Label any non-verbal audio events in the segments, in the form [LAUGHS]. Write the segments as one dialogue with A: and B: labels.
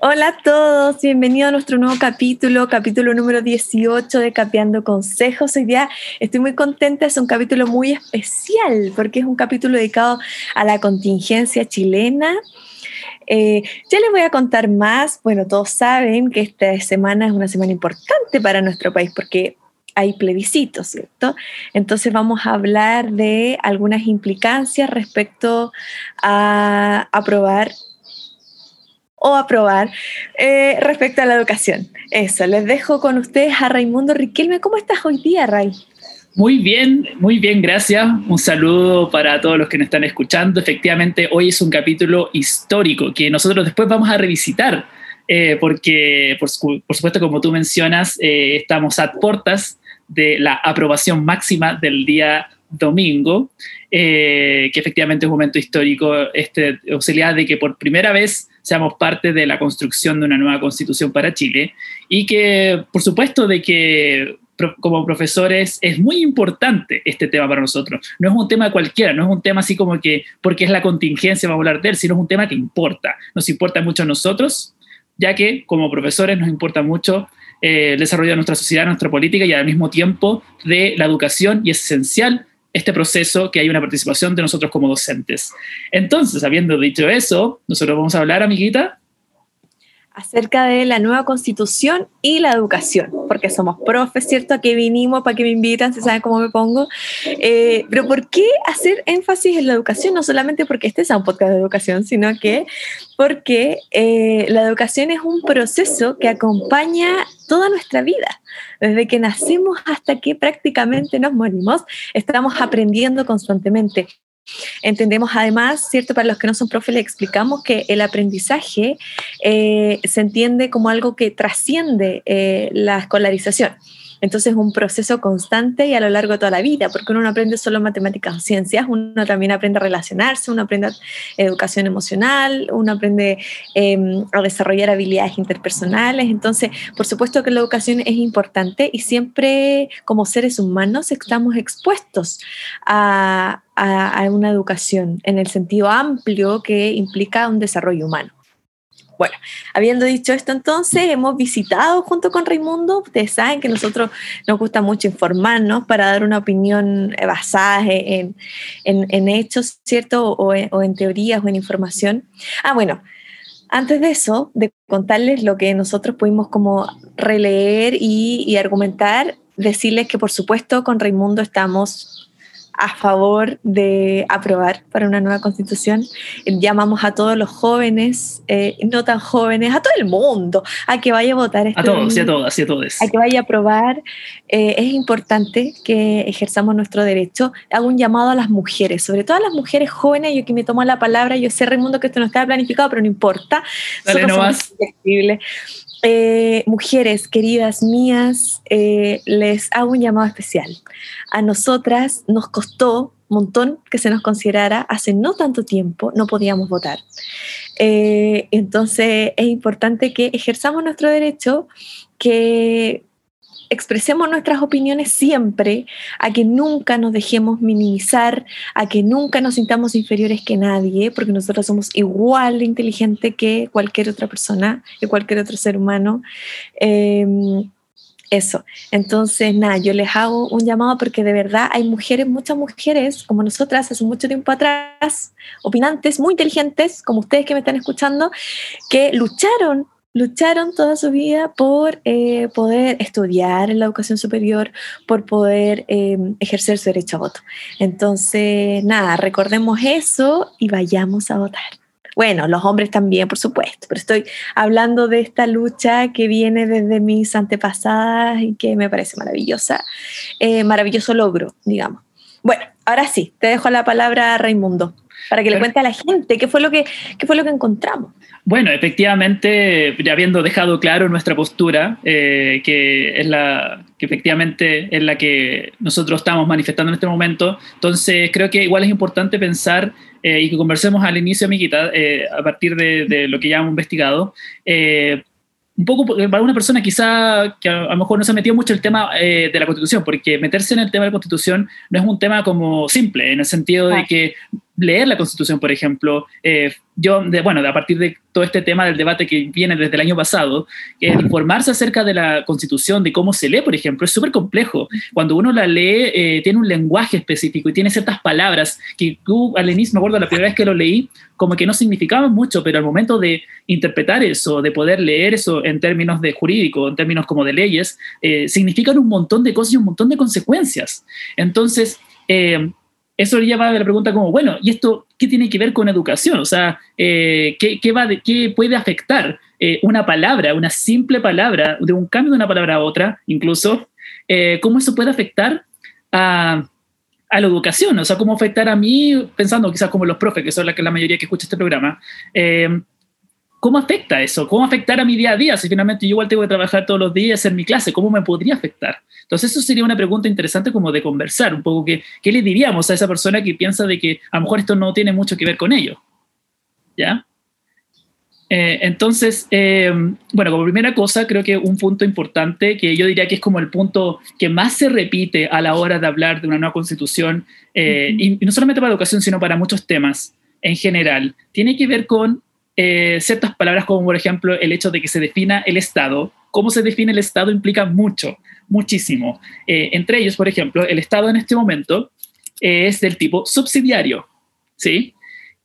A: Hola a todos, bienvenidos a nuestro nuevo capítulo, capítulo número 18 de Capeando Consejos. Hoy día estoy muy contenta, es un capítulo muy especial porque es un capítulo dedicado a la contingencia chilena. Eh, ya les voy a contar más. Bueno, todos saben que esta semana es una semana importante para nuestro país porque hay plebiscitos, ¿cierto? Entonces vamos a hablar de algunas implicancias respecto a aprobar o aprobar eh, respecto a la educación. Eso, les dejo con ustedes a Raimundo Riquelme. ¿Cómo estás hoy día, Ray?
B: Muy bien, muy bien, gracias. Un saludo para todos los que nos están escuchando. Efectivamente, hoy es un capítulo histórico que nosotros después vamos a revisitar, eh, porque, por, supuesto, como tú mencionas, eh, estamos a puertas de la aprobación máxima del día domingo, que efectivamente es un momento histórico, este, posibilidad de que por primera vez seamos parte de la construcción de una nueva constitución para Chile y que, por supuesto, de que como profesores es muy importante este tema para nosotros. No es un tema cualquiera, no es un tema así como que porque es la contingencia vamos a hablar de él, sino es un tema que importa. Nos importa mucho a nosotros, ya que como profesores nos importa mucho eh, el desarrollo de nuestra sociedad, nuestra política y al mismo tiempo de la educación y es esencial este proceso, que hay una participación de nosotros como docentes. Entonces, habiendo dicho eso, nosotros vamos a hablar, amiguita,
A: acerca de la nueva constitución y la educación, porque somos profes, ¿cierto? Aquí vinimos, para que me invitan, se saben cómo me pongo. Eh, pero ¿por qué hacer énfasis en la educación? No solamente porque este es un podcast de educación, sino que porque eh, la educación es un proceso que acompaña toda nuestra vida. Desde que nacemos hasta que prácticamente nos morimos, estamos aprendiendo constantemente. Entendemos además, ¿cierto? Para los que no son profes, le explicamos que el aprendizaje eh, se entiende como algo que trasciende eh, la escolarización. Entonces es un proceso constante y a lo largo de toda la vida, porque uno no aprende solo matemáticas o ciencias, uno también aprende a relacionarse, uno aprende educación emocional, uno aprende em, a desarrollar habilidades interpersonales. Entonces, por supuesto que la educación es importante y siempre como seres humanos estamos expuestos a una educación en el sentido amplio que implica un desarrollo humano. Bueno, habiendo dicho esto entonces, hemos visitado junto con Raimundo, ustedes saben que nosotros nos gusta mucho informarnos para dar una opinión basada en, en, hechos, ¿cierto? O en, teorías o en información. Ah, bueno, antes de eso, de contarles lo que nosotros pudimos como releer y, y argumentar, decirles que por supuesto con Raimundo estamos a favor de aprobar para una nueva constitución. Llamamos a todos los jóvenes, eh, no tan jóvenes, a todo el mundo, a que vaya a votar.
B: Este a todos, y a todas, y a todos.
A: A que vaya a aprobar. Eh, es importante que ejerzamos nuestro derecho. Hago un llamado a las mujeres, sobre todo a las mujeres jóvenes. Yo que me tomo la palabra, yo sé, Raimundo, que esto no estaba planificado, pero no importa.
B: Dale, no más.
A: Eh, mujeres queridas mías, eh, les hago un llamado especial. A nosotras nos costó un montón que se nos considerara, hace no tanto tiempo no podíamos votar. Eh, entonces es importante que ejerzamos nuestro derecho, que expresemos nuestras opiniones siempre, a que nunca nos dejemos minimizar, a que nunca nos sintamos inferiores que nadie, porque nosotros somos igual de inteligentes que cualquier otra persona, que cualquier otro ser humano. Em, eso. Entonces, nada, yo les hago un llamado porque de verdad hay mujeres, muchas mujeres como nosotras, hace mucho tiempo atrás, opinantes, muy inteligentes, como ustedes que me están escuchando, que lucharon lucharon toda su vida por eh, poder estudiar en la educación superior, por poder em, ejercer su derecho a voto. Entonces, nada, recordemos eso y vayamos a votar. Bueno, los hombres también, por supuesto, pero estoy hablando de esta lucha que viene desde mis antepasadas y que me parece maravillosa, eh, maravilloso logro, digamos. Bueno, ahora sí, te dejo la palabra a Raimundo para que le cuente a la gente qué fue lo que, qué fue lo que encontramos.
B: Bueno, efectivamente, ya habiendo dejado claro nuestra postura, eh, que es la que efectivamente es la que nosotros estamos manifestando en este momento, entonces creo que igual es importante pensar eh, y que conversemos al inicio, amiguita, eh, a partir de, lo que ya hemos investigado, un poco para una persona quizá que a, lo mejor no se ha metido mucho el tema de la constitución, porque meterse en el tema de la constitución no es un tema como simple, en el sentido de que leer la Constitución, por ejemplo. Eh, yo, de, bueno, a partir de todo este tema del debate que viene desde el año pasado, informarse acerca de la Constitución, de cómo se lee, por ejemplo, es súper complejo. Cuando uno la lee, eh, tiene un lenguaje específico y tiene ciertas palabras que tú, al inicio, me acuerdo la primera vez que lo leí, como que no significaban mucho, pero al momento de interpretar eso, de poder leer eso en términos de jurídico, en términos como de leyes, eh, significan un montón de cosas y un montón de consecuencias. Entonces, eso lleva a la pregunta como, bueno, ¿y esto qué tiene que ver con educación? O sea, eh, ¿qué, va ¿qué puede afectar eh, una palabra, una simple palabra, de un cambio de una palabra a otra, incluso? Eh, ¿Cómo eso puede afectar a, a, la educación? O sea, ¿cómo afectar a mí, pensando quizás como los profes, que son la, la mayoría que escucha este programa? ¿Cómo afecta eso? ¿Cómo afectar a mi día a día? Si finalmente yo igual tengo que trabajar todos los días en mi clase, ¿cómo me podría afectar? Entonces eso sería una pregunta interesante como de conversar, un poco que, ¿qué le diríamos a esa persona que piensa de que a lo mejor esto no tiene mucho que ver con ello? ¿Ya? Eh, entonces, eh, bueno, como primera cosa, creo que un punto importante, que yo diría que es como el punto que más se repite a la hora de hablar de una nueva constitución, eh, y no solamente para educación, sino para muchos temas en general, tiene que ver con eh, ciertas palabras como por ejemplo el hecho de que se defina el Estado. Cómo se define el Estado implica mucho, muchísimo. Eh, entre ellos, por ejemplo, el Estado en este momento es del tipo subsidiario, ¿sí?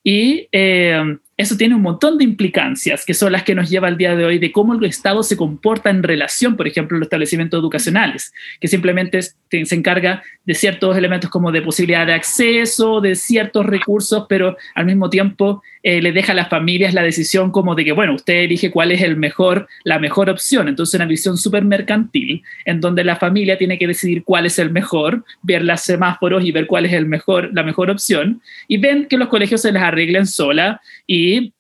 B: Y eh, eso tiene un montón de implicancias que son las que nos lleva al día de hoy de cómo el Estado se comporta en relación, por ejemplo, a los establecimientos educacionales, que simplemente se encarga de ciertos elementos como de posibilidad de acceso, de ciertos recursos, pero al mismo tiempo eh, le deja a las familias la decisión como de que, bueno, usted elige cuál es el mejor, la mejor opción. Entonces, una visión súper mercantil, en donde la familia tiene que decidir cuál es el mejor, ver las semáforos y ver cuál es el mejor, la mejor opción, y ven que los colegios se les arreglen sola y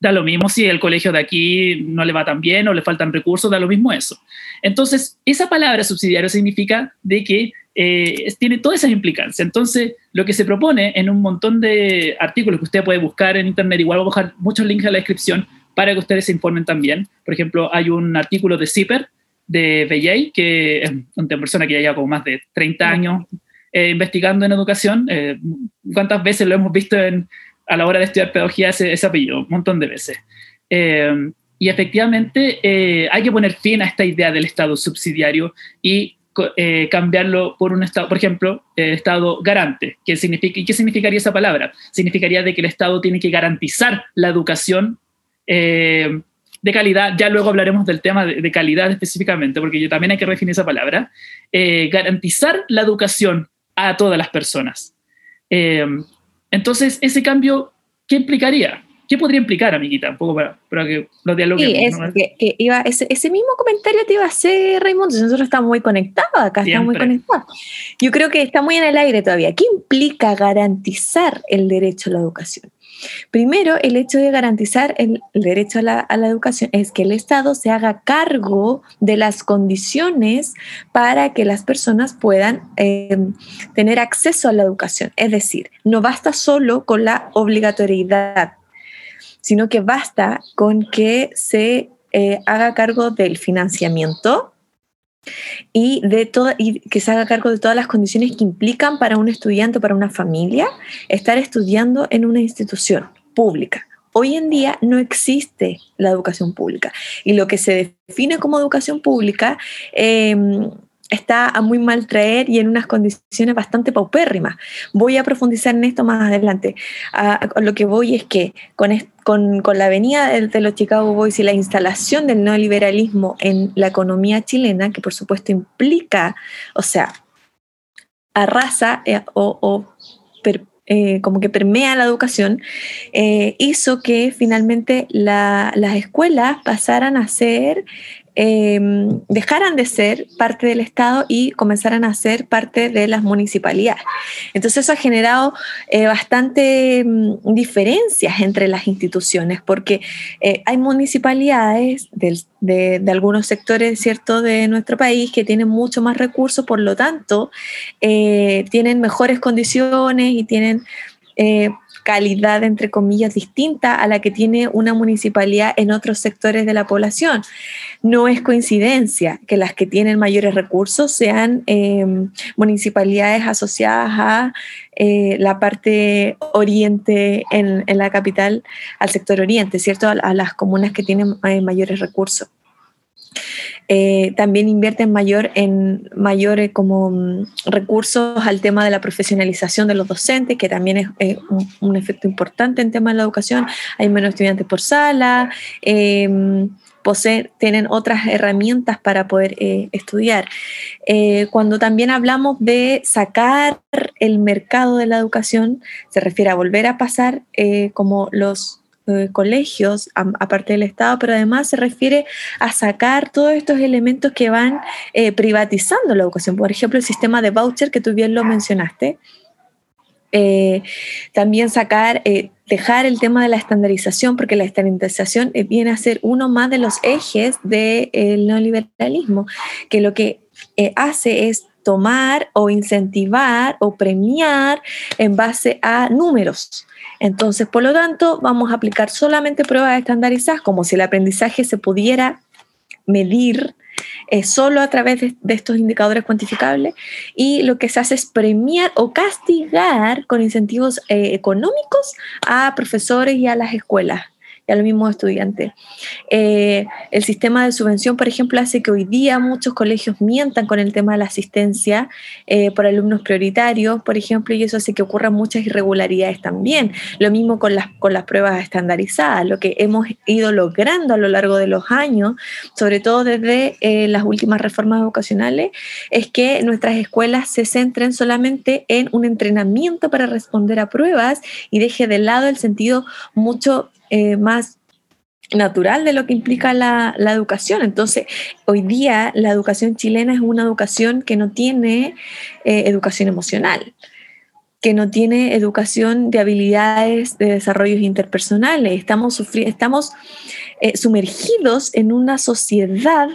B: da lo mismo si el colegio de aquí no le va tan bien o le faltan recursos, da lo mismo eso. Entonces, esa palabra subsidiario significa de que eh, tiene todas esas implicancias. Entonces, lo que se propone en un montón de artículos que usted puede buscar en internet, igual voy a dejar muchos links en la descripción para que ustedes se informen también. Por ejemplo, hay un artículo de CIPER, de Bellay, que es una persona que ya lleva como más de 30 años eh, investigando en educación. Eh, ¿Cuántas veces lo hemos visto en a la hora de estudiar pedagogía ese, ese apellido, un montón de veces. Eh, y efectivamente eh, hay que poner fin a esta idea del Estado subsidiario y eh, cambiarlo por un Estado, por ejemplo, Estado garante. ¿Qué, significa, ¿Y qué significaría esa palabra? Significaría de que el Estado tiene que garantizar la educación de calidad. Ya luego hablaremos del tema de, calidad específicamente, porque yo también hay que definir esa palabra. garantizar la educación a todas las personas. Entonces, ese cambio, ¿qué implicaría? ¿Qué podría implicar, amiguita? Un poco para, que lo dialoguemos.
A: Sí, que, iba, ese, mismo comentario te iba a hacer, Raimundo. Nosotros estamos muy conectados acá, estamos muy conectados. Yo creo que está muy en el aire todavía. ¿Qué implica garantizar el derecho a la educación? Primero, el hecho de garantizar el, derecho a la, educación es que el Estado se haga cargo de las condiciones para que las personas puedan em, tener acceso a la educación. Es decir, no basta solo con la obligatoriedad, sino que basta con que se eh, haga cargo del financiamiento, y, de y que se haga cargo de todas las condiciones que implican para un estudiante, para una familia, estar estudiando en una institución pública. Hoy en día no existe la educación pública y lo que se define como educación pública em, está a muy mal traer y en unas condiciones bastante paupérrimas. Voy a profundizar en esto más adelante. lo que voy es que con, con, con la venida de, los Chicago Boys y la instalación del neoliberalismo en la economía chilena, que por supuesto implica, o sea, arrasa eh, o, eh, como que permea la educación, eh, hizo que finalmente las escuelas pasaran a ser Em, dejaran de ser parte del Estado y comenzaran a ser parte de las municipalidades. Entonces eso ha generado eh, bastante mm, diferencias entre las instituciones, porque eh, hay municipalidades de, algunos sectores ¿cierto? de nuestro país que tienen mucho más recursos, por lo tanto, eh, tienen mejores condiciones y tienen calidad, entre comillas, distinta a la que tiene una municipalidad en otros sectores de la población. no es coincidencia que las que tienen mayores recursos sean em, municipalidades asociadas a eh, la parte oriente en, la capital, al sector oriente, ¿cierto? A, las comunas que tienen eh, mayores recursos. Eh, también invierten mayor en mayores como mm, recursos al tema de la profesionalización de los docentes, que también es un, efecto importante en tema de la educación. Hay menos estudiantes por sala. Em, poseen, tienen otras herramientas para poder eh, estudiar. Eh, cuando también hablamos de sacar el mercado de la educación, se refiere a volver a pasar eh, como los colegios, aparte del Estado, pero además se refiere a sacar todos estos elementos que van privatizando la educación. Por ejemplo, el sistema de voucher que tú bien lo mencionaste. también sacar dejar el tema de la estandarización, porque la estandarización eh, viene a ser uno más de los ejes del neoliberalismo, que lo que eh, hace es tomar o incentivar o premiar en base a números. Entonces, por lo tanto, vamos a aplicar solamente pruebas estandarizadas, como si el aprendizaje se pudiera medir solo a través de, estos indicadores cuantificables. Y lo que se hace es premiar o castigar con incentivos eh, económicos a profesores y a las escuelas a los mismos estudiantes. Eh, el sistema de subvención, por ejemplo, hace que hoy día muchos colegios mientan con el tema de la asistencia eh, por alumnos prioritarios, por ejemplo, y eso hace que ocurran muchas irregularidades también. Lo mismo con las, con las pruebas estandarizadas, lo que hemos ido logrando a lo largo de los años, sobre todo desde eh, las últimas reformas vocacionales, es que nuestras escuelas se centren solamente en un entrenamiento para responder a pruebas y deje de lado el sentido mucho eh, más natural de lo que implica la, educación. Entonces, hoy día la educación chilena es una educación que no tiene eh, educación emocional, que no tiene educación de habilidades de desarrollos interpersonales. Estamos, estamos eh, sumergidos en una sociedad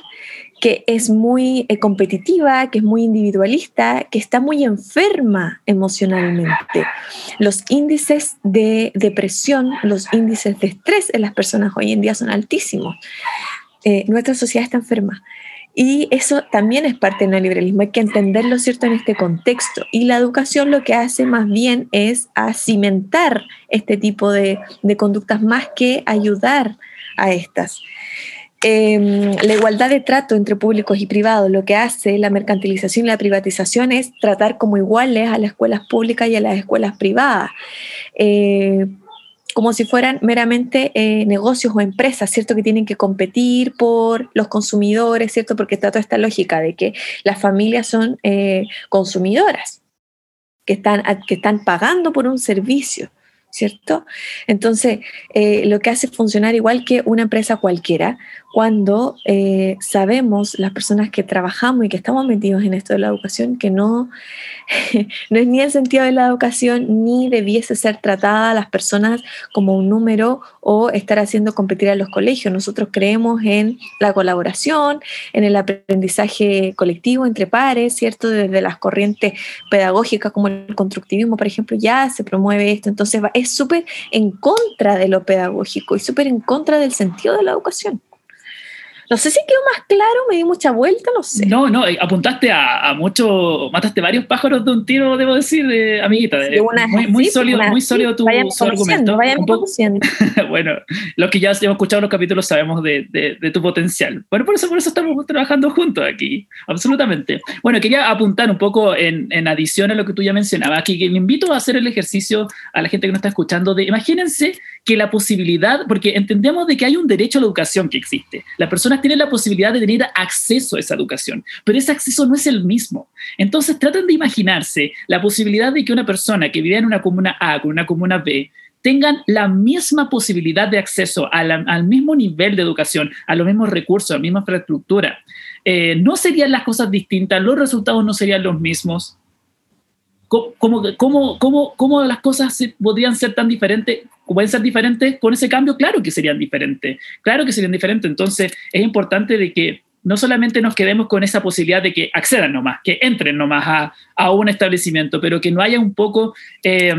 A: que es muy eh, competitiva, que es muy individualista, que está muy enferma emocionalmente. Los índices de depresión, los índices de estrés en las personas hoy en día son altísimos. Eh, nuestra sociedad está enferma. Y eso también es parte del neoliberalismo, hay que entenderlo cierto en este contexto. Y la educación lo que hace más bien es cimentar este tipo de conductas más que ayudar a estas. Em, la igualdad de trato entre públicos y privados, lo que hace la mercantilización y la privatización es tratar como iguales a las escuelas públicas y a las escuelas privadas. Eh, como si fueran meramente eh, negocios o empresas, ¿cierto? Que tienen que competir por los consumidores, ¿cierto? Porque está toda esta lógica de que las familias son eh, consumidoras, que están, que están pagando por un servicio. ¿cierto? Entonces, lo que hace funcionar igual que una empresa cualquiera, cuando eh, sabemos, las personas que trabajamos y que estamos metidos en esto de la educación, que no, [LAUGHS] no es ni el sentido de la educación, ni debiese ser tratada a las personas como un número o estar haciendo competir a los colegios. Nosotros creemos en la colaboración, en el aprendizaje colectivo entre pares, ¿cierto? Desde las corrientes pedagógicas como el constructivismo, por ejemplo, ya se promueve esto. Entonces, es súper en contra de lo pedagógico y súper en contra del sentido de la educación. No sé si quedó más claro, me di mucha vuelta, no sé.
B: No, no, eh, apuntaste a, mucho, mataste varios pájaros de un tiro, debo decir, de, amiguita. muy, sólido, muy sólido tu, argumento. [LAUGHS] bueno, los que ya hemos escuchado los capítulos sabemos de, tu potencial. Bueno, por eso, por eso estamos trabajando juntos aquí, absolutamente. Bueno, quería apuntar un poco en, adición a lo que tú ya mencionabas, que, que le invito a hacer el ejercicio a la gente que nos está escuchando de, imagínense que la posibilidad, porque entendemos de que hay un derecho a la educación que existe. Las personas tienen la posibilidad de tener acceso a esa educación, pero ese acceso no es el mismo. Entonces traten de imaginarse la posibilidad de que una persona que vive en una comuna A con una comuna B tengan la misma posibilidad de acceso al mismo nivel de educación, a los mismos recursos, a la misma infraestructura. Eh, no serían las cosas distintas, los resultados no serían los mismos. ¿Cómo, cómo, cómo, cómo las cosas podrían ser tan diferentes? ¿Pueden ser diferentes con ese cambio? Claro que serían diferentes. Claro que serían diferentes. Entonces, es importante de que no solamente nos quedemos con esa posibilidad de que accedan nomás, que entren nomás a, a un establecimiento, pero que no haya un poco eh,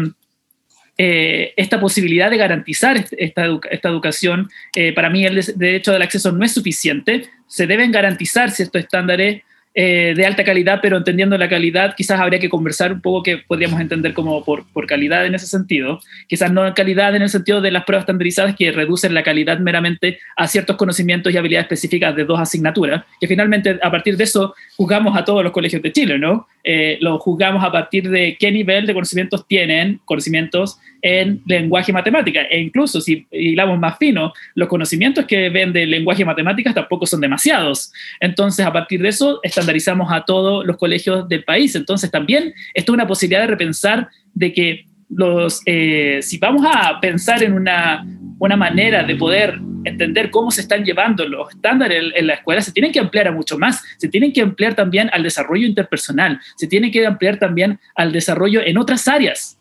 B: eh, esta posibilidad de garantizar esta, esta educación, eh, para mí el derecho del acceso no es suficiente, se deben garantizar ciertos estándares eh, de alta calidad, pero entendiendo la calidad, quizás habría que conversar un poco que podríamos entender como por, por, calidad en ese sentido. Quizás no calidad en el sentido de las pruebas estandarizadas que reducen la calidad meramente a ciertos conocimientos y habilidades específicas de dos asignaturas, que finalmente a partir de eso juzgamos a todos los colegios de Chile, ¿no? Eh, lo juzgamos a partir de qué nivel de conocimientos tienen, conocimientos en lenguaje y matemática. E incluso si hilamos más fino, los conocimientos que ven de lenguaje y matemáticas tampoco son demasiados. Entonces, a partir de eso, estandarizamos a todos los colegios del país. Entonces, también esto es una posibilidad de repensar de que los, eh, si vamos a pensar en una, una manera de poder entender cómo se están llevando los estándares en, en, la escuela, se tienen que ampliar a mucho más, se tienen que ampliar también al desarrollo interpersonal, se tiene que ampliar también al desarrollo en otras áreas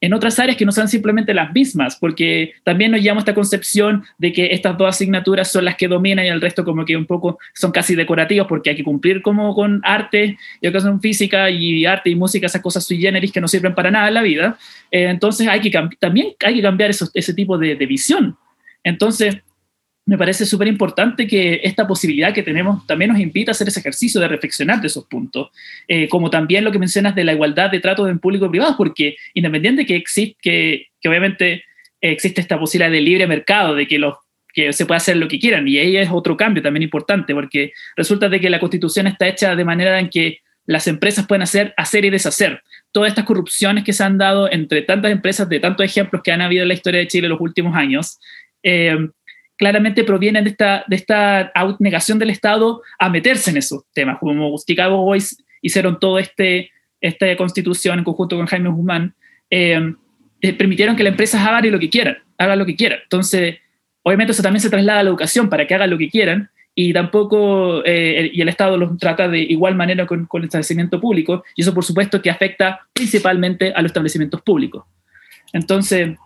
B: en otras áreas que no sean simplemente las mismas, porque también nos llama esta concepción de que estas dos asignaturas son las que dominan y el resto como que un poco son casi decorativos porque hay que cumplir como con arte y educación física y arte y música, esas cosas sui generis que no sirven para nada en la vida. Eh, entonces hay que también hay que cambiar ese tipo de, de visión. Entonces, me parece súper importante que esta posibilidad que tenemos también nos invita a hacer ese ejercicio de reflexionar de esos puntos, eh, como también lo que mencionas de la igualdad de trato en público y privado, porque independiente que existe, que, obviamente existe esta posibilidad de libre mercado, de que los que se pueda hacer lo que quieran, y ahí es otro cambio también importante, porque resulta de que la constitución está hecha de manera en que las empresas pueden hacer, hacer y deshacer. Todas estas corrupciones que se han dado entre tantas empresas, de tantos ejemplos que han habido en la historia de Chile en los últimos años, eh, claramente provienen de esta, de esta negación del Estado a meterse en esos temas, como Chicago Boys hicieron toda este, esta constitución en conjunto con Jaime Guzmán, eh, eh, permitieron que las empresas hagan lo que quieran, hagan lo que quieran. Entonces, obviamente eso también se traslada a la educación para que hagan lo que quieran y tampoco, eh, y el Estado los trata de igual manera con, con el establecimiento público, y eso por supuesto que afecta principalmente a los establecimientos públicos. Entonces,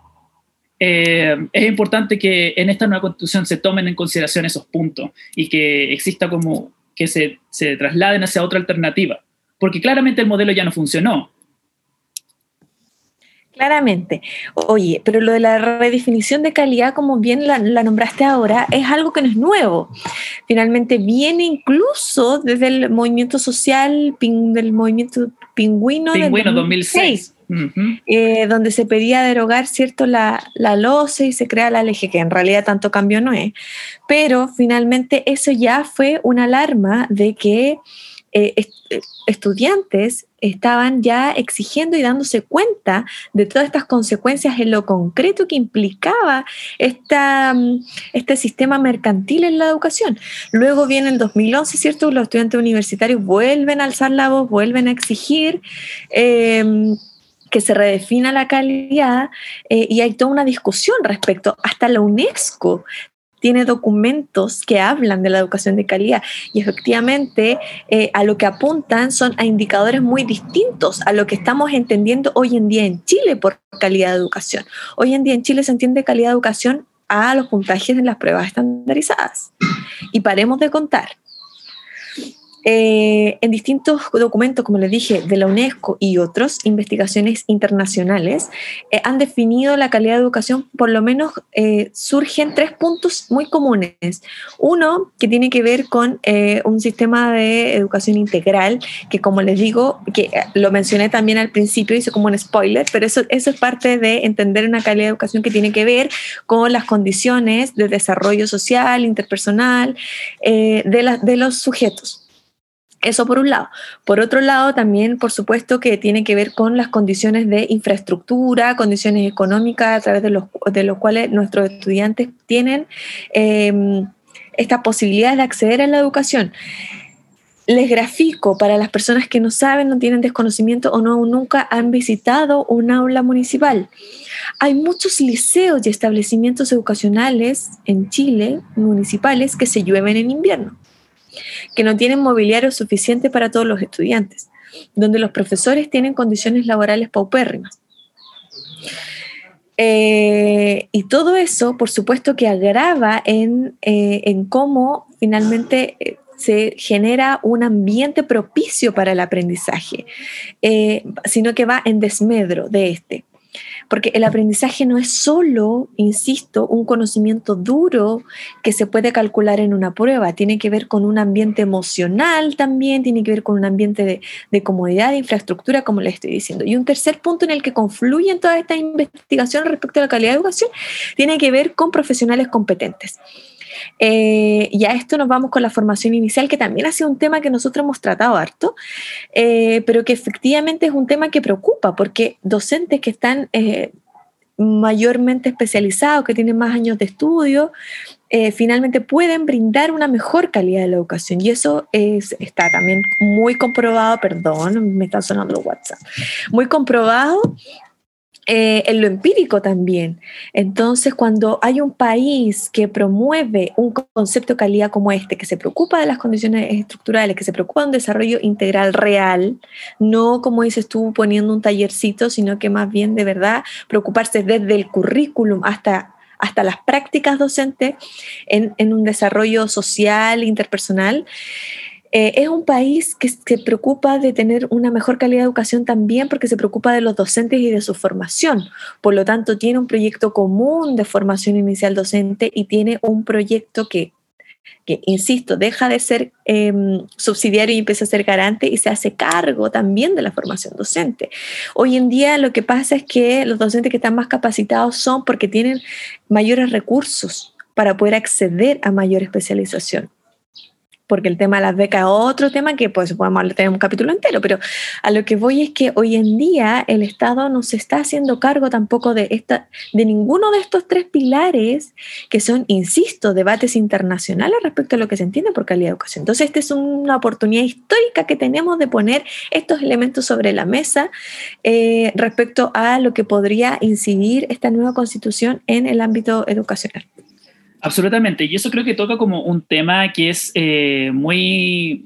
B: eh, es importante que en esta nueva constitución se tomen en consideración esos puntos y que exista como que se, se trasladen hacia otra alternativa, porque claramente el modelo ya no funcionó.
A: Claramente. Oye, pero lo de la redefinición de calidad, como bien la, la, nombraste ahora, es algo que no es nuevo. Finalmente viene incluso desde el movimiento social, del movimiento pingüino.
B: Pingüino 2006. 2006
A: eh, donde se pedía derogar cierto la, la LOCE y se crea la LG, que en realidad tanto cambio no es. Pero finalmente eso ya fue una alarma de que eh, est estudiantes estaban ya exigiendo y dándose cuenta de todas estas consecuencias en lo concreto que implicaba esta, mm, este sistema mercantil en la educación. Luego viene el 2011, ¿cierto? Los estudiantes universitarios vuelven a alzar la voz, vuelven a exigir. Eh, que se redefina la calidad eh, y hay toda una discusión respecto, hasta la UNESCO tiene documentos que hablan de la educación de calidad y efectivamente eh, a lo que apuntan son a indicadores muy distintos a lo que estamos entendiendo hoy en día en Chile por calidad de educación. Hoy en día en Chile se entiende calidad de educación a los puntajes en las pruebas estandarizadas. Y paremos de contar. Eh, en distintos documentos, como les dije, de la UNESCO y otros, investigaciones internacionales, eh, han definido la calidad de educación, por lo menos eh, surgen tres puntos muy comunes. Uno, que tiene que ver con eh, un sistema de educación integral, que como les digo, que lo mencioné también al principio, hice como un spoiler, pero eso, eso es parte de entender una calidad de educación que tiene que ver con las condiciones de desarrollo social, interpersonal de, la, de los sujetos. Eso por un lado. Por otro lado, también, por supuesto, que tiene que ver con las condiciones de infraestructura, condiciones económicas a través de los, de los cuales nuestros estudiantes tienen eh, esta posibilidad de acceder a la educación. Les grafico para las personas que no saben, no tienen desconocimiento o no nunca han visitado un aula municipal. Hay muchos liceos y establecimientos educacionales en Chile, municipales, que se llueven en invierno que no tienen mobiliario suficiente para todos los estudiantes, donde los profesores tienen condiciones laborales paupérrimas. Eh, y todo eso, por supuesto, que agrava en, eh, en cómo finalmente eh, se genera un ambiente propicio para el aprendizaje, sino que va en desmedro de este. Porque el aprendizaje no es solo, insisto, un conocimiento duro que se puede calcular en una prueba, tiene que ver con un ambiente emocional también, tiene que ver con un ambiente de, de comodidad, de infraestructura, como le estoy diciendo. Y un tercer punto en el que confluyen todas estas investigaciones respecto a la calidad de educación tiene que ver con profesionales competentes. Eh, y a esto nos vamos con la formación inicial, que también ha sido un tema que nosotros hemos tratado harto, eh, pero que efectivamente es un tema que preocupa, porque docentes que están eh, mayormente especializados, que tienen más años de estudio, finalmente pueden brindar una mejor calidad de la educación. Y eso es, está también muy comprobado, perdón, me está sonando WhatsApp, muy comprobado eh, en lo empírico también. Entonces, cuando hay un país que promueve un concepto de calidad como este, que se preocupa de las condiciones estructurales, que se preocupa de un desarrollo integral real, no como dices tú poniendo un tallercito, sino que más bien de verdad preocuparse desde el currículum hasta hasta las prácticas docentes en, en un desarrollo social, interpersonal, eh, es un país que se preocupa de tener una mejor calidad de educación también porque se preocupa de los docentes y de su formación. Por lo tanto, tiene un proyecto común de formación inicial docente y tiene un proyecto que, que insisto, deja de ser em, subsidiario y empieza a ser garante y se hace cargo también de la formación docente. Hoy en día lo que pasa es que los docentes que están más capacitados son porque tienen mayores recursos para poder acceder a mayor especialización porque el tema de las becas es otro tema que pues podemos tener un capítulo entero, pero a lo que voy es que hoy en día el Estado no se está haciendo cargo tampoco de, esta, de ninguno de estos tres pilares que son, insisto, debates internacionales respecto a lo que se entiende por calidad de educación. Entonces, esta es una oportunidad histórica que tenemos de poner estos elementos sobre la mesa eh, respecto a lo que podría incidir esta nueva constitución en el ámbito educacional.
B: Absolutamente, y eso creo que toca como un tema que es eh, muy,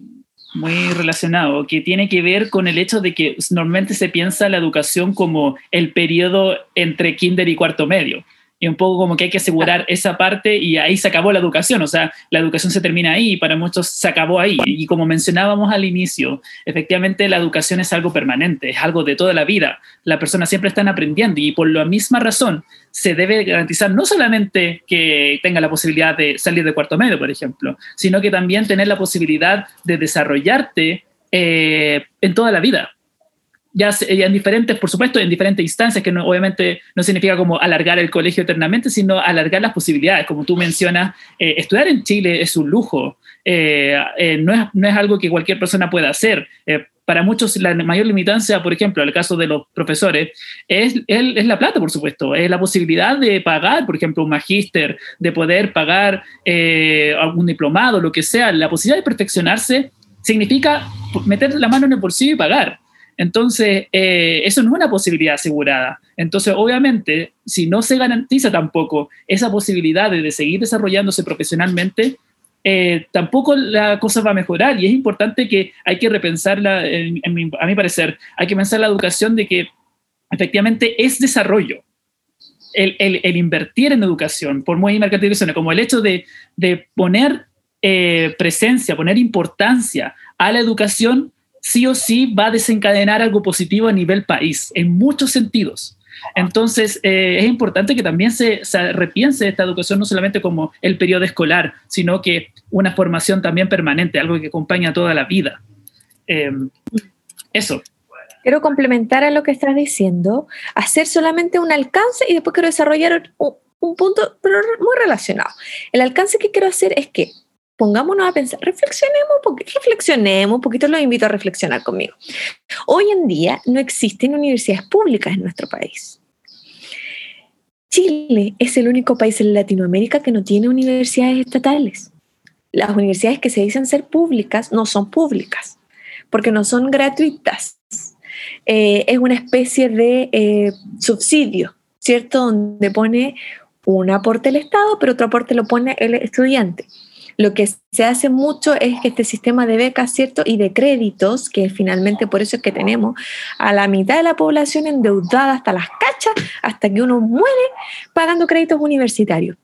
B: muy relacionado, que tiene que ver con el hecho de que normalmente se piensa la educación como el periodo entre kinder y cuarto medio y un poco como que hay que asegurar esa parte y ahí se acabó la educación, o sea, la educación se termina ahí y para muchos se acabó ahí. Y como mencionábamos al inicio, efectivamente la educación es algo permanente, es algo de toda la vida. Las personas siempre están aprendiendo y por la misma razón se debe garantizar no solamente que tenga la posibilidad de salir de cuarto medio, por ejemplo, sino que también tener la posibilidad de desarrollarte eh, en toda la vida ya, en diferentes, por supuesto, en diferentes instancias, que no, obviamente no significa como alargar el colegio eternamente, sino alargar las posibilidades. Como tú mencionas, eh, estudiar en Chile es un lujo, eh, eh, no, es, no, es, algo que cualquier persona pueda hacer. para muchos la mayor limitancia, por ejemplo, en el caso de los profesores, es, es, la plata, por supuesto, es la posibilidad de pagar, por ejemplo, un magíster, de poder pagar algún diplomado, lo que sea. La posibilidad de perfeccionarse significa meter la mano en el bolsillo y pagar. Entonces, eh, eso no es una posibilidad asegurada. Entonces, obviamente, si no se garantiza tampoco esa posibilidad de, seguir desarrollándose profesionalmente, eh, tampoco la cosa va a mejorar. Y es importante que hay que repensarla, a mi parecer, hay que pensar la educación de que efectivamente es desarrollo. El, invertir en educación, por muy mercantil como el hecho de, poner eh, presencia, poner importancia a la educación sí o sí va a desencadenar algo positivo a nivel país, en muchos sentidos. Entonces, eh, es importante que también se, repiense esta educación no solamente como el periodo escolar, sino que una formación también permanente, algo que acompaña toda la vida. Em, eso.
A: Quiero complementar a lo que estás diciendo, hacer solamente un alcance y después quiero desarrollar un, un punto muy relacionado. El alcance que quiero hacer es que pongámonos a pensar, reflexionemos reflexionemos un poquito, los invito a reflexionar conmigo. Hoy en día no existen universidades públicas en nuestro país. Chile es el único país en Latinoamérica que no tiene universidades estatales. Las universidades que se dicen ser públicas no son públicas, porque no son gratuitas. Eh, es una especie de eh, subsidio, ¿cierto? Donde pone un aporte el Estado, pero otro aporte lo pone el estudiante. Lo que se hace mucho es que este sistema de becas, ¿cierto? Y de créditos, que finalmente por eso es que tenemos a la mitad de la población endeudada hasta las cachas, hasta que uno muere pagando créditos universitarios,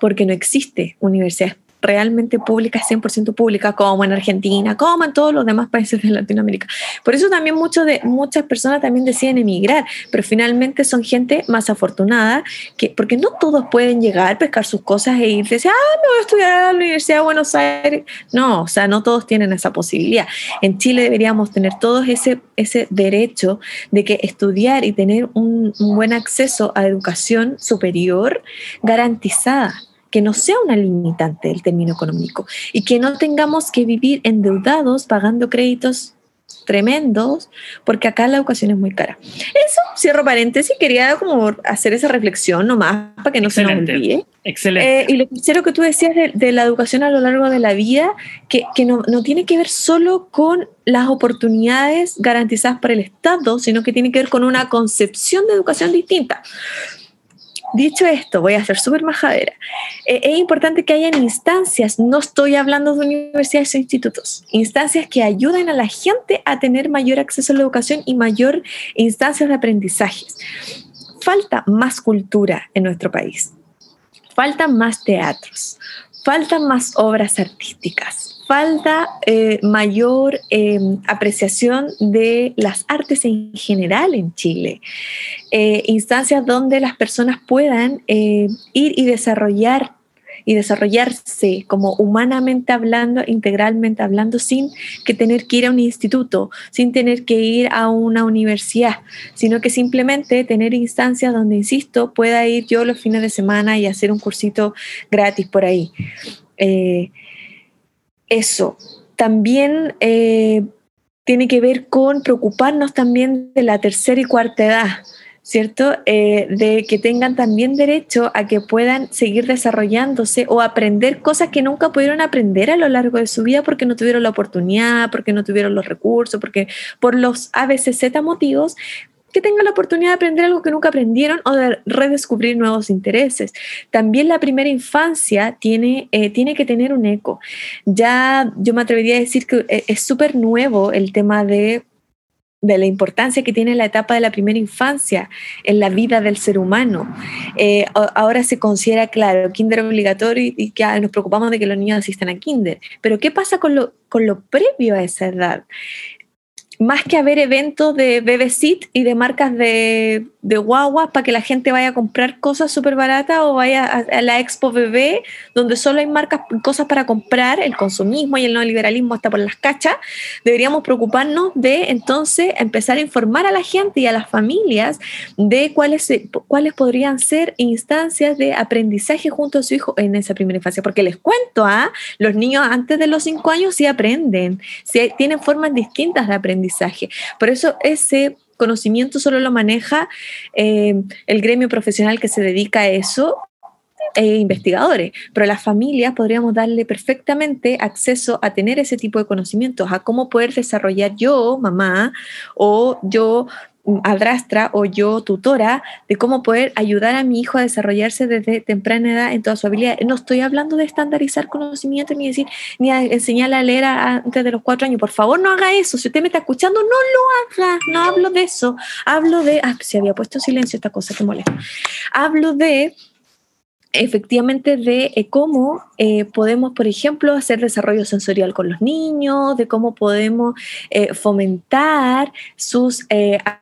A: porque no existe universidades realmente pública, 100% pública, como en Argentina, como en todos los demás países de Latinoamérica. Por eso también muchos de, muchas personas también deciden emigrar, pero finalmente son gente más afortunada, que, porque no todos pueden llegar, pescar sus cosas e irse, ah, me voy a estudiar a la Universidad de Buenos Aires. No, o sea, no todos tienen esa posibilidad. En Chile deberíamos tener todos ese, ese derecho de que estudiar y tener un, un buen acceso a educación superior garantizada que no sea una limitante el término económico y que no tengamos que vivir endeudados pagando créditos tremendos, porque acá la educación es muy cara. Eso, cierro paréntesis, quería como hacer esa reflexión nomás para que no se nos olvide.
B: Excelente.
A: Eh, y lo tercero que tú decías de, la educación a lo largo de la vida, que, que no, no, tiene que ver solo con las oportunidades garantizadas por el Estado, sino que tiene que ver con una concepción de educación distinta. Dicho esto, voy a ser súper majadera. Eh, es importante que hayan instancias, no estoy hablando de universidades e institutos, instancias que ayuden a la gente a tener mayor acceso a la educación y mayor instancias de aprendizajes. Falta más cultura en nuestro país, faltan más teatros, faltan más obras artísticas, falta eh, mayor em, apreciación de las artes en general en Chile, eh, instancias donde las personas puedan eh, ir y desarrollar y desarrollarse como humanamente hablando, integralmente hablando, sin que tener que ir a un instituto, sin tener que ir a una universidad, sino que simplemente tener instancias donde, insisto, pueda ir yo los fines de semana y hacer un cursito gratis por ahí eso. También eh, tiene que ver con preocuparnos también de la tercera y cuarta edad, ¿cierto? Eh, de que tengan también derecho a que puedan seguir desarrollándose o aprender cosas que nunca pudieron aprender a lo largo de su vida porque no tuvieron la oportunidad, porque no tuvieron los recursos, porque por los ABCZ motivos, que tengan la oportunidad de aprender algo que nunca aprendieron o de redescubrir nuevos intereses. También la primera infancia tiene, eh, tiene que tener un eco. Ya yo me atrevería a decir que eh, es súper nuevo el tema de de la importancia que tiene la etapa de la primera infancia en la vida del ser humano. Eh, ahora se considera, claro, kinder obligatorio y, que nos preocupamos de que los niños asistan a kinder. Pero ¿qué pasa con lo, con lo previo a esa edad? Más que haber eventos de Bebesit y de marcas de, de guaguas para que la gente vaya a comprar cosas súper baratas o vaya a, la Expo Bebé, donde solo hay marcas, cosas para comprar, el consumismo y el neoliberalismo está por las cachas, deberíamos preocuparnos de entonces empezar a informar a la gente y a las familias de cuáles, cuáles podrían ser instancias de aprendizaje junto a su hijo en esa primera infancia. Porque les cuento, a ¿ah? los niños antes de los cinco años sí aprenden, sí, tienen formas distintas de aprendizaje. Por eso ese conocimiento solo lo maneja eh, el gremio profesional que se dedica a eso e investigadores, pero las familias podríamos darle perfectamente acceso a tener ese tipo de conocimientos, a cómo poder desarrollar yo, mamá, o yo adrastra o yo tutora de cómo poder ayudar a mi hijo a desarrollarse desde temprana edad en toda su habilidad. No estoy hablando de estandarizar conocimiento ni decir ni a enseñarle a leer antes de los cuatro años. Por favor, no haga eso. Si usted me está escuchando, no lo haga. No hablo de eso. Hablo de. Ah, se había puesto silencio esta cosa que molesta. Hablo de efectivamente de eh, cómo eh, podemos, por ejemplo, hacer desarrollo sensorial con los niños, de cómo podemos eh, fomentar sus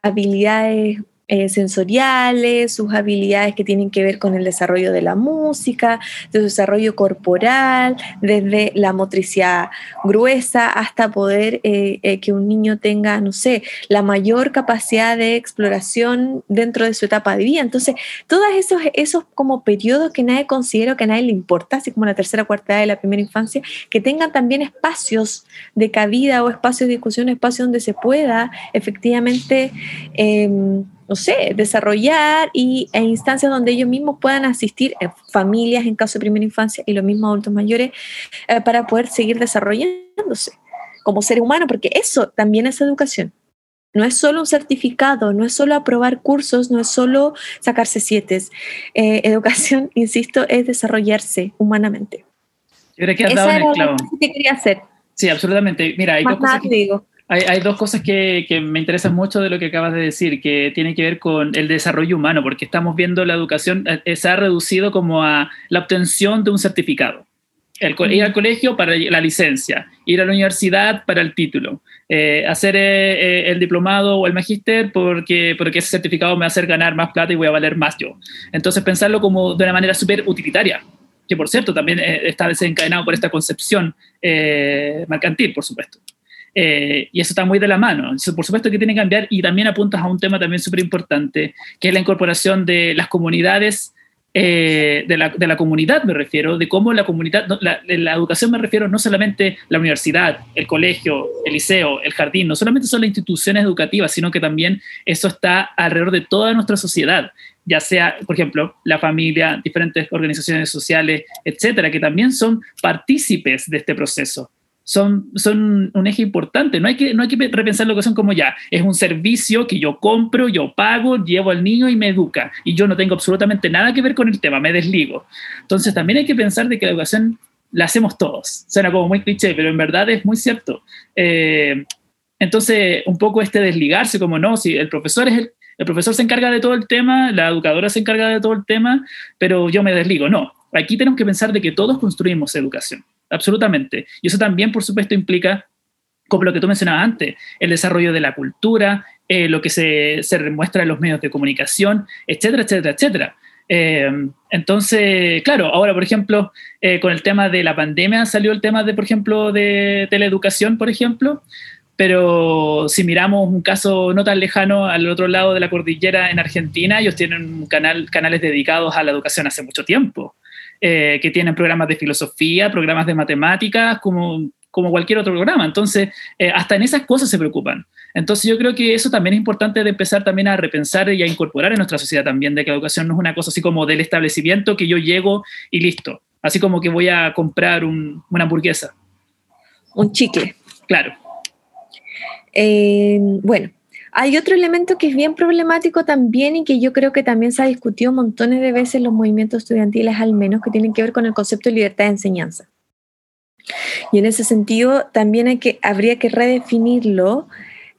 A: habilidades eh, sensoriales, sus habilidades que tienen que ver con el desarrollo de la música, de su desarrollo corporal, desde la motricidad gruesa hasta poder eh, eh, que un niño tenga, no sé, la mayor capacidad de exploración dentro de su etapa de vida. Entonces, todos esos, esos como periodos que nadie considera, que a nadie le importa, así como la tercera, cuarta edad de la primera infancia, que tengan también espacios de cabida o espacios de discusión, espacios donde se pueda efectivamente em, no sé, desarrollar y, e instancias donde ellos mismos puedan asistir, en familias en caso de primera infancia y los mismos adultos mayores, eh, para poder seguir desarrollándose como ser humano, porque eso también es educación. No es solo un certificado, no es solo aprobar cursos, no es solo sacarse siete. Eh, [LAUGHS] educación, insisto, es desarrollarse humanamente.
B: Yo creo que has dado en el clavo.
A: que quería hacer.
B: Sí, absolutamente. Mira, hay dos cosas que, digo. Hay, dos cosas que, me interesan mucho de lo que acabas de decir, que tienen que ver con el desarrollo humano, porque estamos viendo la educación, eh, se ha reducido como a la obtención de un certificado. ir al colegio para la licencia, ir a la universidad para el título, eh, hacer eh, eh, el diplomado o el magíster porque, porque ese certificado me va a hacer ganar más plata y voy a valer más yo. Entonces pensarlo como de una manera súper utilitaria, que por cierto también está desencadenado por esta concepción mercantil, por supuesto. Y eso está muy de la mano. por supuesto que tiene que cambiar y también apuntas a un tema también súper importante, que es la incorporación de las comunidades eh, de, la, de, la, comunidad, me refiero, de cómo la comunidad, la, la, educación me refiero no solamente la universidad, el colegio, el liceo, el jardín, no solamente son las instituciones educativas, sino que también eso está alrededor de toda nuestra sociedad, ya sea, por ejemplo, la familia, diferentes organizaciones sociales, etcétera, que también son partícipes de este proceso son, son un eje importante. No hay, que, no hay que repensar la educación como ya, es un servicio que yo compro, yo pago, llevo al niño y me educa. Y yo no tengo absolutamente nada que ver con el tema, me desligo. Entonces también hay que pensar de que la educación la hacemos todos. Suena como muy cliché, pero en verdad es muy cierto. Eh, entonces, un poco este desligarse, como no, si el profesor es el, el profesor se encarga de todo el tema, la educadora se encarga de todo el tema, pero yo me desligo. No, aquí tenemos que pensar de que todos construimos educación absolutamente. Y eso también, por supuesto, implica, como lo que tú mencionabas antes, el desarrollo de la cultura, eh, lo que se, se demuestra en los medios de comunicación, etcétera, etcétera, etcétera. Eh, entonces, claro, ahora, por ejemplo, eh, con el tema de la pandemia salió el tema de, por ejemplo, de teleeducación, por ejemplo, pero si miramos un caso no tan lejano al otro lado de la cordillera en Argentina, ellos tienen canal, canales dedicados a la educación hace mucho tiempo. Eh, que tienen programas de filosofía, programas de matemáticas, como, como cualquier otro programa. Entonces, eh, hasta en esas cosas se preocupan. Entonces, yo creo que eso también es importante de empezar también a repensar y a incorporar en nuestra sociedad también, de que la educación no es una cosa así como del establecimiento que yo llego y listo. Así como que voy a comprar una hamburguesa.
A: Un chicle.
B: Claro.
A: Eh, bueno, hay otro elemento que es bien problemático también y que yo creo que también se ha discutido montones de veces en los movimientos estudiantiles, al menos, que tienen que ver con el concepto de libertad de enseñanza. Y en ese sentido también hay que, habría que redefinirlo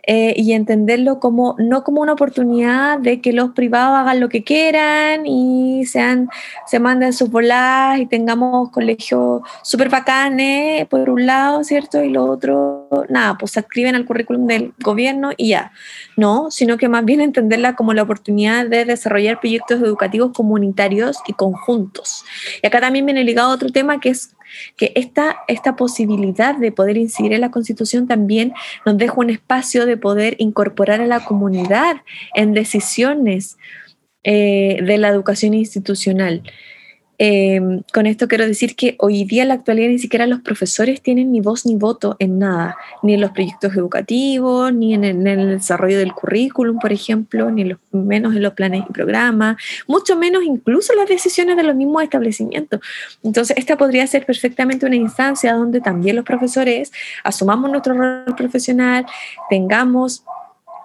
A: eh, y entenderlo como no como una oportunidad de que los privados hagan lo que quieran y sean, se manden sus voladas y tengamos colegios súper bacanes por un lado, ¿cierto? Y lo otro, nada, pues se escriben al currículum del gobierno y ya. No, sino que más bien entenderla como la oportunidad de desarrollar proyectos educativos comunitarios y conjuntos. Y acá también viene ligado otro tema que es que esta, esta posibilidad de poder incidir en la Constitución también nos deja un espacio de poder incorporar a la comunidad en decisiones eh, de la educación institucional. Em, con esto quiero decir que hoy día en la actualidad ni siquiera los profesores tienen ni voz ni voto en nada, ni en los proyectos educativos, ni en el, desarrollo del currículum, por ejemplo, ni menos en los planes y programas, mucho menos incluso las decisiones de los mismos establecimientos. Entonces, esta podría ser perfectamente una instancia donde también los profesores asumamos nuestro rol profesional, tengamos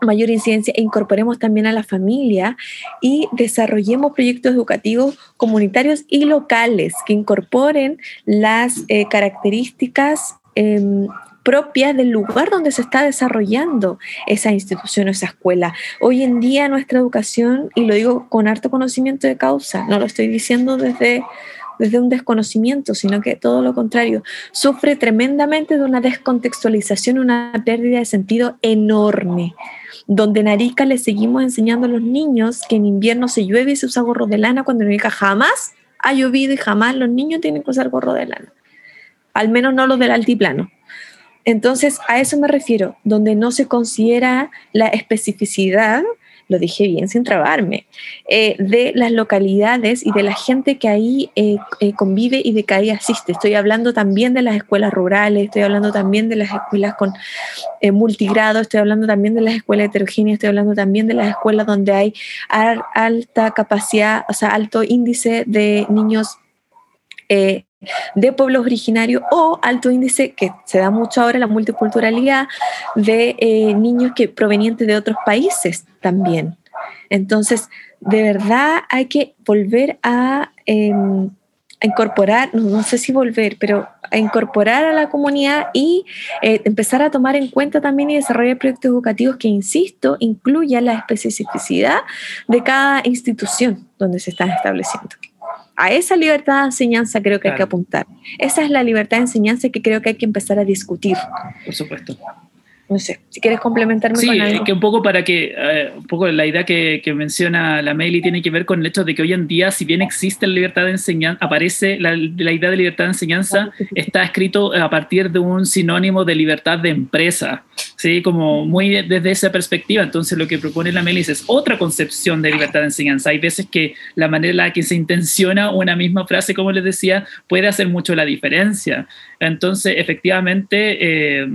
A: mayor incidencia e incorporemos también a la familia y desarrollemos proyectos educativos comunitarios y locales que incorporen las eh, características em, propias del lugar donde se está desarrollando esa institución o esa escuela. Hoy en día nuestra educación, y lo digo con harto conocimiento de causa, no lo estoy diciendo desde desde un desconocimiento, sino que todo lo contrario, sufre tremendamente de una descontextualización, una pérdida de sentido enorme donde en Arica le seguimos enseñando a los niños que en invierno se llueve y se usa gorro de lana, cuando en jamás ha llovido y jamás los niños tienen que usar gorro de lana. Al menos no los del altiplano. Entonces, a eso me refiero, donde no se considera la especificidad lo dije bien sin trabarme, eh, de las localidades y de la gente que ahí eh, eh, convive y de que ahí asiste. Estoy hablando también de las escuelas rurales, estoy hablando también de las escuelas con multigrado, estoy hablando también de las escuelas heterogéneas, estoy hablando también de las escuelas donde hay alta capacidad, o sea, alto índice de niños de pueblos originarios o alto índice, que se da mucho ahora la multiculturalidad, de eh, niños que provenientes de otros países también. Entonces, de verdad hay que volver a, em, incorporar, no, sé si volver, pero a incorporar a la comunidad y eh, empezar a tomar en cuenta también y desarrollar proyectos educativos que, insisto, incluyan la especificidad de cada institución donde se están estableciendo. A esa libertad de enseñanza creo que hay que apuntar. Esa es la libertad de enseñanza que creo que hay que empezar a discutir.
B: Por supuesto.
A: No sé, si quieres complementarme
B: sí,
A: con algo.
B: que un poco para que, eh, un poco la idea que, que, menciona la Meli tiene que ver con el hecho de que hoy en día, si bien existe la libertad de enseñanza, aparece la, la idea de libertad de enseñanza, está escrito a partir de un sinónimo de libertad de empresa, ¿sí? Como muy desde esa perspectiva. Entonces, lo que propone la Meli es otra concepción de libertad de enseñanza. Hay veces que la manera en la que se intenciona una misma frase, como les decía, puede hacer mucho la diferencia. Entonces, efectivamente, eh,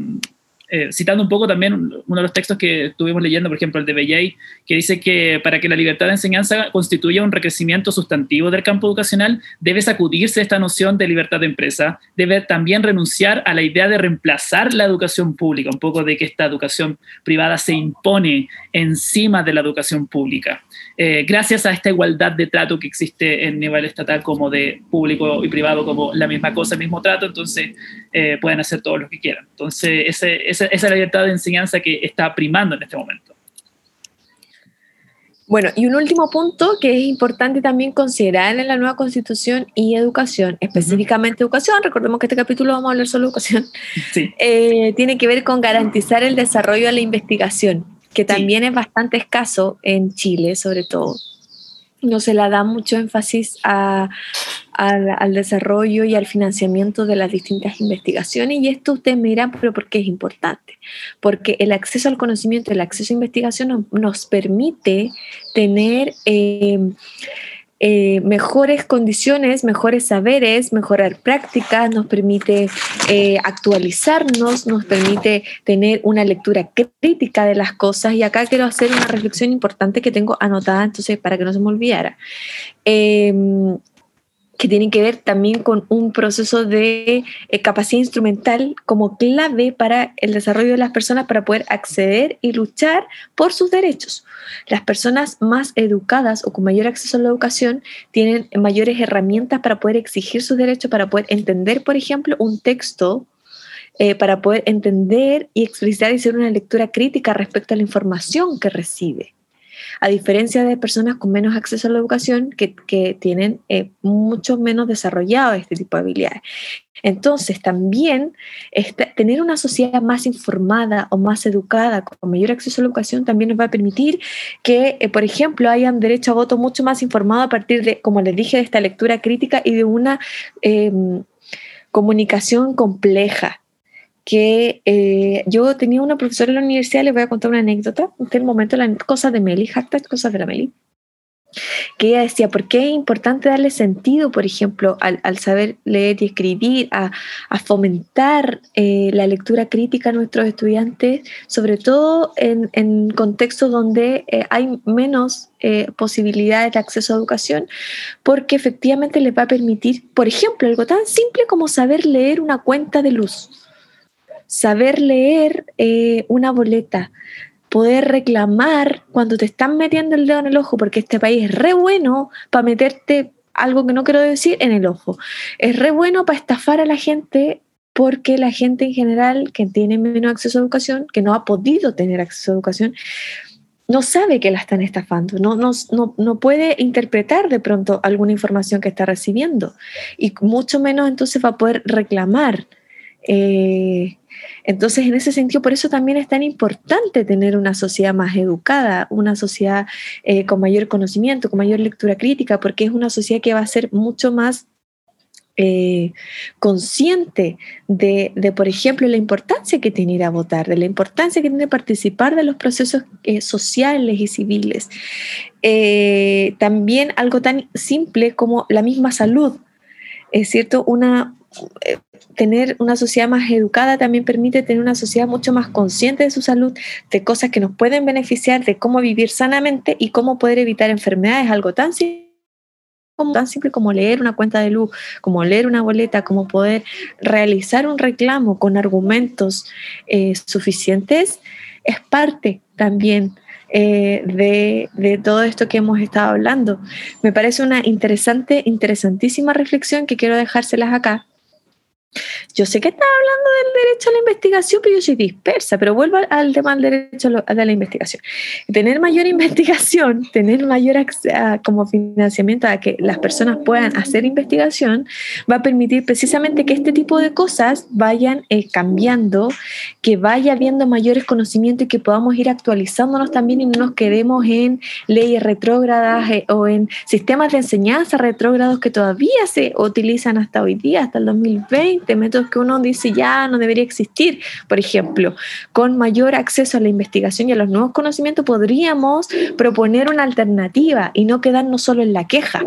B: eh, citando un poco también uno de los textos que estuvimos leyendo, por ejemplo, el de Bellay, que dice que para que la libertad de enseñanza constituya un recrecimiento sustantivo del campo educacional, debe sacudirse esta noción de libertad de empresa, debe también renunciar a la idea de reemplazar la educación pública, un poco de que esta educación privada se impone encima de la educación pública. Eh, gracias a esta igualdad de trato que existe en nivel estatal como de público y privado como la misma cosa, el mismo trato, entonces eh, pueden hacer todo lo que quieran. Entonces, ese, esa, esa es la libertad de enseñanza que está primando en este momento.
A: Bueno, y un último punto que es importante también considerar en la nueva constitución y educación, específicamente uh -huh. educación, recordemos que este capítulo vamos a hablar solo de educación, [LAUGHS] sí. eh, tiene que ver con garantizar el desarrollo de la investigación, que también sí. es bastante escaso en Chile, sobre todo. No se le da mucho énfasis al, al, desarrollo y al financiamiento de las distintas investigaciones. Y esto ustedes me pero ¿por qué es importante? Porque el acceso al conocimiento, el acceso a investigación nos, nos permite tener... Eh, eh, mejores condiciones, mejores saberes, mejorar prácticas, nos permite eh, actualizarnos, nos permite tener una lectura crítica de las cosas. Y acá quiero hacer una reflexión importante que tengo anotada, entonces, para que no se me olvidara. Eh, que tienen que ver también con un proceso de eh, capacidad instrumental como clave para el desarrollo de las personas para poder acceder y luchar por sus derechos. Las personas más educadas o con mayor acceso a la educación tienen mayores herramientas para poder exigir sus derechos, para poder entender, por ejemplo, un texto eh, para poder entender y explicitar y hacer una lectura crítica respecto a la información que recibe a diferencia de personas con menos acceso a la educación que, que tienen eh, mucho menos desarrollado este tipo de habilidades. Entonces, también este, tener una sociedad más informada o más educada, con mayor acceso a la educación, también nos va a permitir que, eh, por ejemplo, hayan derecho a voto mucho más informado a partir de, como les dije, de esta lectura crítica y de una eh, comunicación compleja que eh, yo tenía una profesora en la universidad, les voy a contar una anécdota, en el momento, la cosas de Meli, hashtag cosas de la Meli, que ella decía, ¿por qué es importante darle sentido, por ejemplo, al, saber leer y escribir, a, fomentar eh, la lectura crítica a nuestros estudiantes, sobre todo en, contextos donde eh, hay menos posibilidades de acceso a educación, porque efectivamente les va a permitir, por ejemplo, algo tan simple como saber leer una cuenta de luz saber leer eh, una boleta, poder reclamar cuando te están metiendo el dedo en el ojo, porque este país es re bueno para meterte algo que no quiero decir en el ojo. Es re bueno para estafar a la gente porque la gente en general que tiene menos acceso a educación, que no ha podido tener acceso a educación, no sabe que la están estafando, no, no, no, no puede interpretar de pronto alguna información que está recibiendo y mucho menos entonces va a poder reclamar. Eh, entonces, en ese sentido, por eso también es tan importante tener una sociedad más educada, una sociedad eh, con mayor conocimiento, con mayor lectura crítica, porque es una sociedad que va a ser mucho más eh, consciente de, por ejemplo, la importancia que tiene ir a votar, de la importancia que tiene participar de los procesos sociales y civiles. También algo tan simple como la misma salud, es cierto, una eh, tener una sociedad más educada también permite tener una sociedad mucho más consciente de su salud, de cosas que nos pueden beneficiar, de cómo vivir sanamente y cómo poder evitar enfermedades, algo tan simple como, leer una cuenta de luz, como leer una boleta, como poder realizar un reclamo con argumentos eh, suficientes, es parte también eh, de, todo esto que hemos estado hablando. Me parece una interesante, interesantísima reflexión que quiero dejárselas acá Yo sé que estás hablando del derecho a la investigación, pero yo soy dispersa, pero vuelvo al tema del derecho a la investigación. Tener mayor [LAUGHS] investigación, tener mayor como financiamiento a que las personas puedan hacer investigación, va a permitir precisamente que este tipo de cosas vayan eh, cambiando, que vaya habiendo mayores conocimientos y que podamos ir actualizándonos también y no nos quedemos en leyes retrógradas eh, o en sistemas de enseñanza retrógrados que todavía se utilizan hasta hoy día, hasta el 2020, métodos que uno dice ya no debería existir. Por ejemplo, con mayor acceso a la investigación y a los nuevos conocimientos podríamos proponer una alternativa y no quedarnos solo en la queja.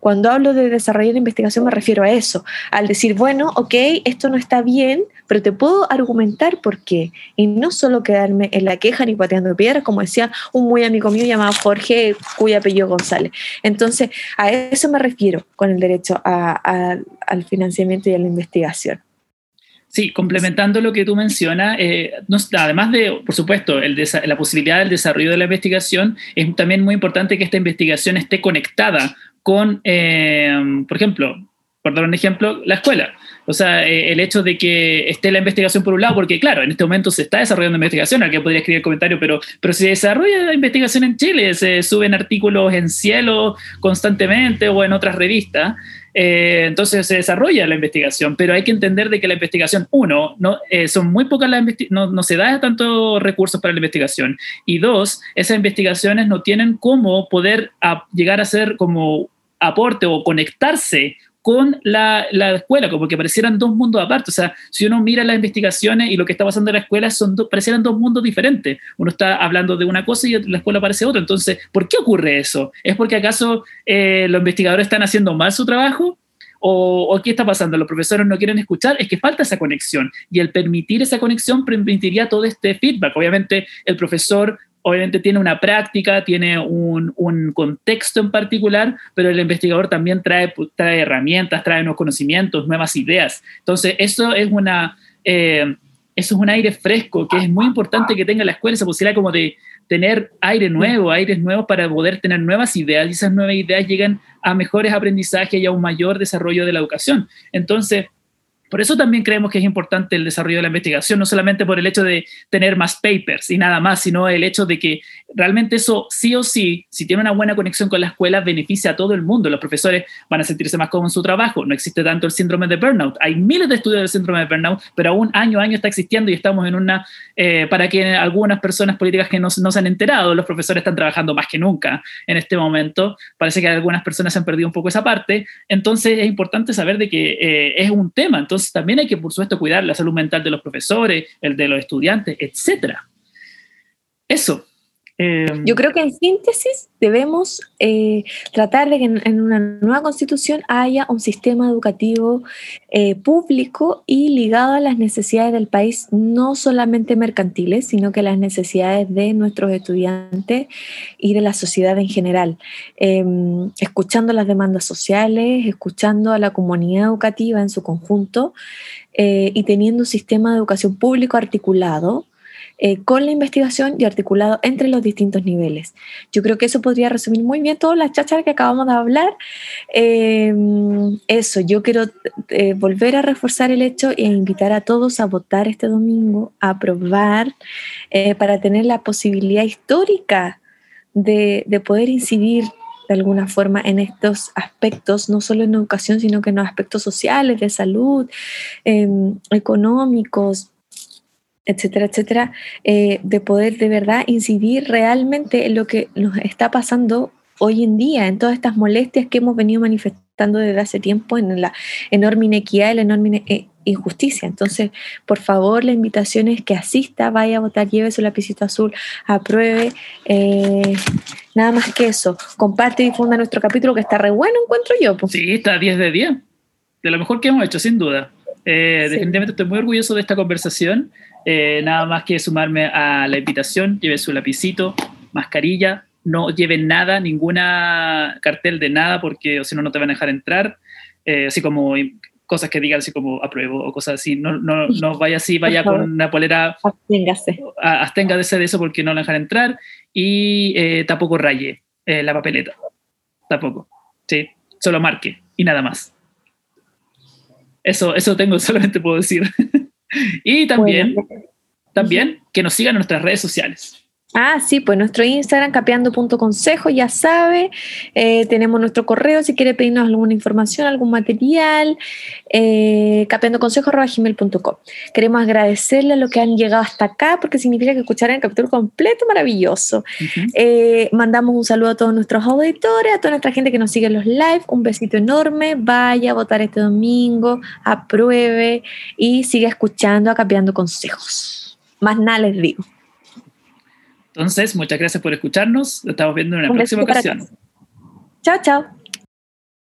A: Cuando hablo de desarrollar investigación me refiero a eso, al decir, bueno, ok, esto no está bien, pero te puedo argumentar por qué. Y no solo quedarme en la queja ni pateando piedras, como decía un muy amigo mío llamado Jorge, cuya apellido González. Entonces, a eso me refiero con el derecho al financiamiento y a la investigación.
B: Sí, complementando lo que tú mencionas, eh, además de, por supuesto, el la posibilidad del desarrollo de la investigación, es también muy importante que esta investigación esté conectada con, eh, por ejemplo, por dar un ejemplo, la escuela. O sea, eh, el hecho de que esté la investigación por un lado, porque claro, en este momento se está desarrollando investigación, al que podría escribir el comentario, pero, pero se desarrolla la investigación en Chile, se suben artículos en Cielo constantemente o en otras revistas, eh, entonces se desarrolla la investigación, pero hay que entender de que la investigación, uno, no, eh, son muy pocas las no, no se da tantos recursos para la investigación, y dos, esas investigaciones no tienen cómo poder llegar a ser como aporte o conectarse con la, la, escuela, como que parecieran dos mundos aparte. O sea, si uno mira las investigaciones y lo que está pasando en la escuela, son parecieran dos mundos diferentes. Uno está hablando de una cosa y la escuela parece otra. Entonces, ¿por qué ocurre eso? ¿Es porque acaso eh, los investigadores están haciendo mal su trabajo? ¿O, ¿O, qué está pasando? ¿Los profesores no quieren escuchar? Es que falta esa conexión. Y el permitir esa conexión permitiría todo este feedback. Obviamente, el profesor obviamente tiene una práctica, tiene un, contexto en particular, pero el investigador también trae, trae herramientas, trae nuevos conocimientos, nuevas ideas. Entonces, eso es una... Eh, eso es un aire fresco que es muy importante que tenga la escuela, esa posibilidad como de tener aire nuevo, aires nuevos para poder tener nuevas ideas y esas nuevas ideas llegan a mejores aprendizajes y a un mayor desarrollo de la educación. Entonces, por eso también creemos que es importante el desarrollo de la investigación, no solamente por el hecho de tener más papers y nada más, sino el hecho de que realmente eso sí o sí, si tiene una buena conexión con la escuela, beneficia a todo el mundo. Los profesores van a sentirse más cómodos en su trabajo. No existe tanto el síndrome de burnout. Hay miles de estudios del síndrome de burnout, pero aún año a año está existiendo y estamos en una, eh, para que algunas personas políticas que no, se han enterado, los profesores están trabajando más que nunca en este momento. Parece que algunas personas han perdido un poco esa parte. Entonces es importante saber de que eh, es un tema. Entonces, también hay que, por supuesto, cuidar la salud mental de los profesores, el de los estudiantes, etcétera. Eso.
A: Em, Yo creo que en síntesis debemos eh, tratar de que en, una nueva constitución haya un sistema educativo eh, público y ligado a las necesidades del país, no solamente mercantiles, sino que las necesidades de nuestros estudiantes y de la sociedad en general, em, escuchando las demandas sociales, escuchando a la comunidad educativa en su conjunto eh, y teniendo un sistema de educación público articulado eh, con la investigación y articulado entre los distintos niveles. Yo creo que eso podría resumir muy bien todas las chácharas que acabamos de hablar. Eh, eso, yo quiero eh, volver a reforzar el hecho e invitar a todos a votar este domingo, a aprobar, para tener la posibilidad histórica de, de poder incidir de alguna forma en estos aspectos, no solo en educación, sino que en los aspectos sociales, de salud, económicos, etcétera, etcétera, eh, de poder de verdad incidir realmente en lo que nos está pasando hoy en día, en todas estas molestias que hemos venido manifestando desde hace tiempo, en la enorme inequidad la enorme eh, injusticia. Entonces, por favor, la invitación es que asista, vaya a votar, lleve su lapicito azul, apruebe. Eh, nada más que eso. Comparte y difunda nuestro capítulo que está re bueno, encuentro yo.
B: Sí, está 10 de 10. De lo mejor que hemos hecho, sin duda. Definitivamente estoy muy orgulloso de esta conversación. Eh, nada más que sumarme a la invitación, lleve su lapicito, mascarilla, no lleven nada, ninguna cartel de nada, porque si no, no te van a dejar entrar, eh, así como cosas que digan así como apruebo o cosas así, no, no, no vaya así, vaya con una polera,
A: absténgase,
B: absténgase de eso porque no la dejan entrar, y eh, tampoco raye la papeleta, tampoco, sí, solo marque y nada más. Eso, eso tengo, [LAUGHS] solamente puedo decir. Y también, también que nos sigan en nuestras redes sociales.
A: Ah, sí, pues nuestro Instagram, capeando.consejo, ya sabe. Eh, tenemos nuestro correo si quiere pedirnos alguna información, algún material, eh, capeandoconsejo.gmail.com. Queremos agradecerle a los que han llegado hasta acá porque significa que escucharán el capítulo completo maravilloso. Eh, mandamos un saludo a todos nuestros auditores, a toda nuestra gente que nos sigue en los live. Un besito enorme. Vaya a votar este domingo, apruebe y siga escuchando a Capeando Consejos. Más nada les digo.
B: Entonces, muchas gracias por escucharnos. Lo estamos viendo en una próxima ocasión.
A: Chao, chao.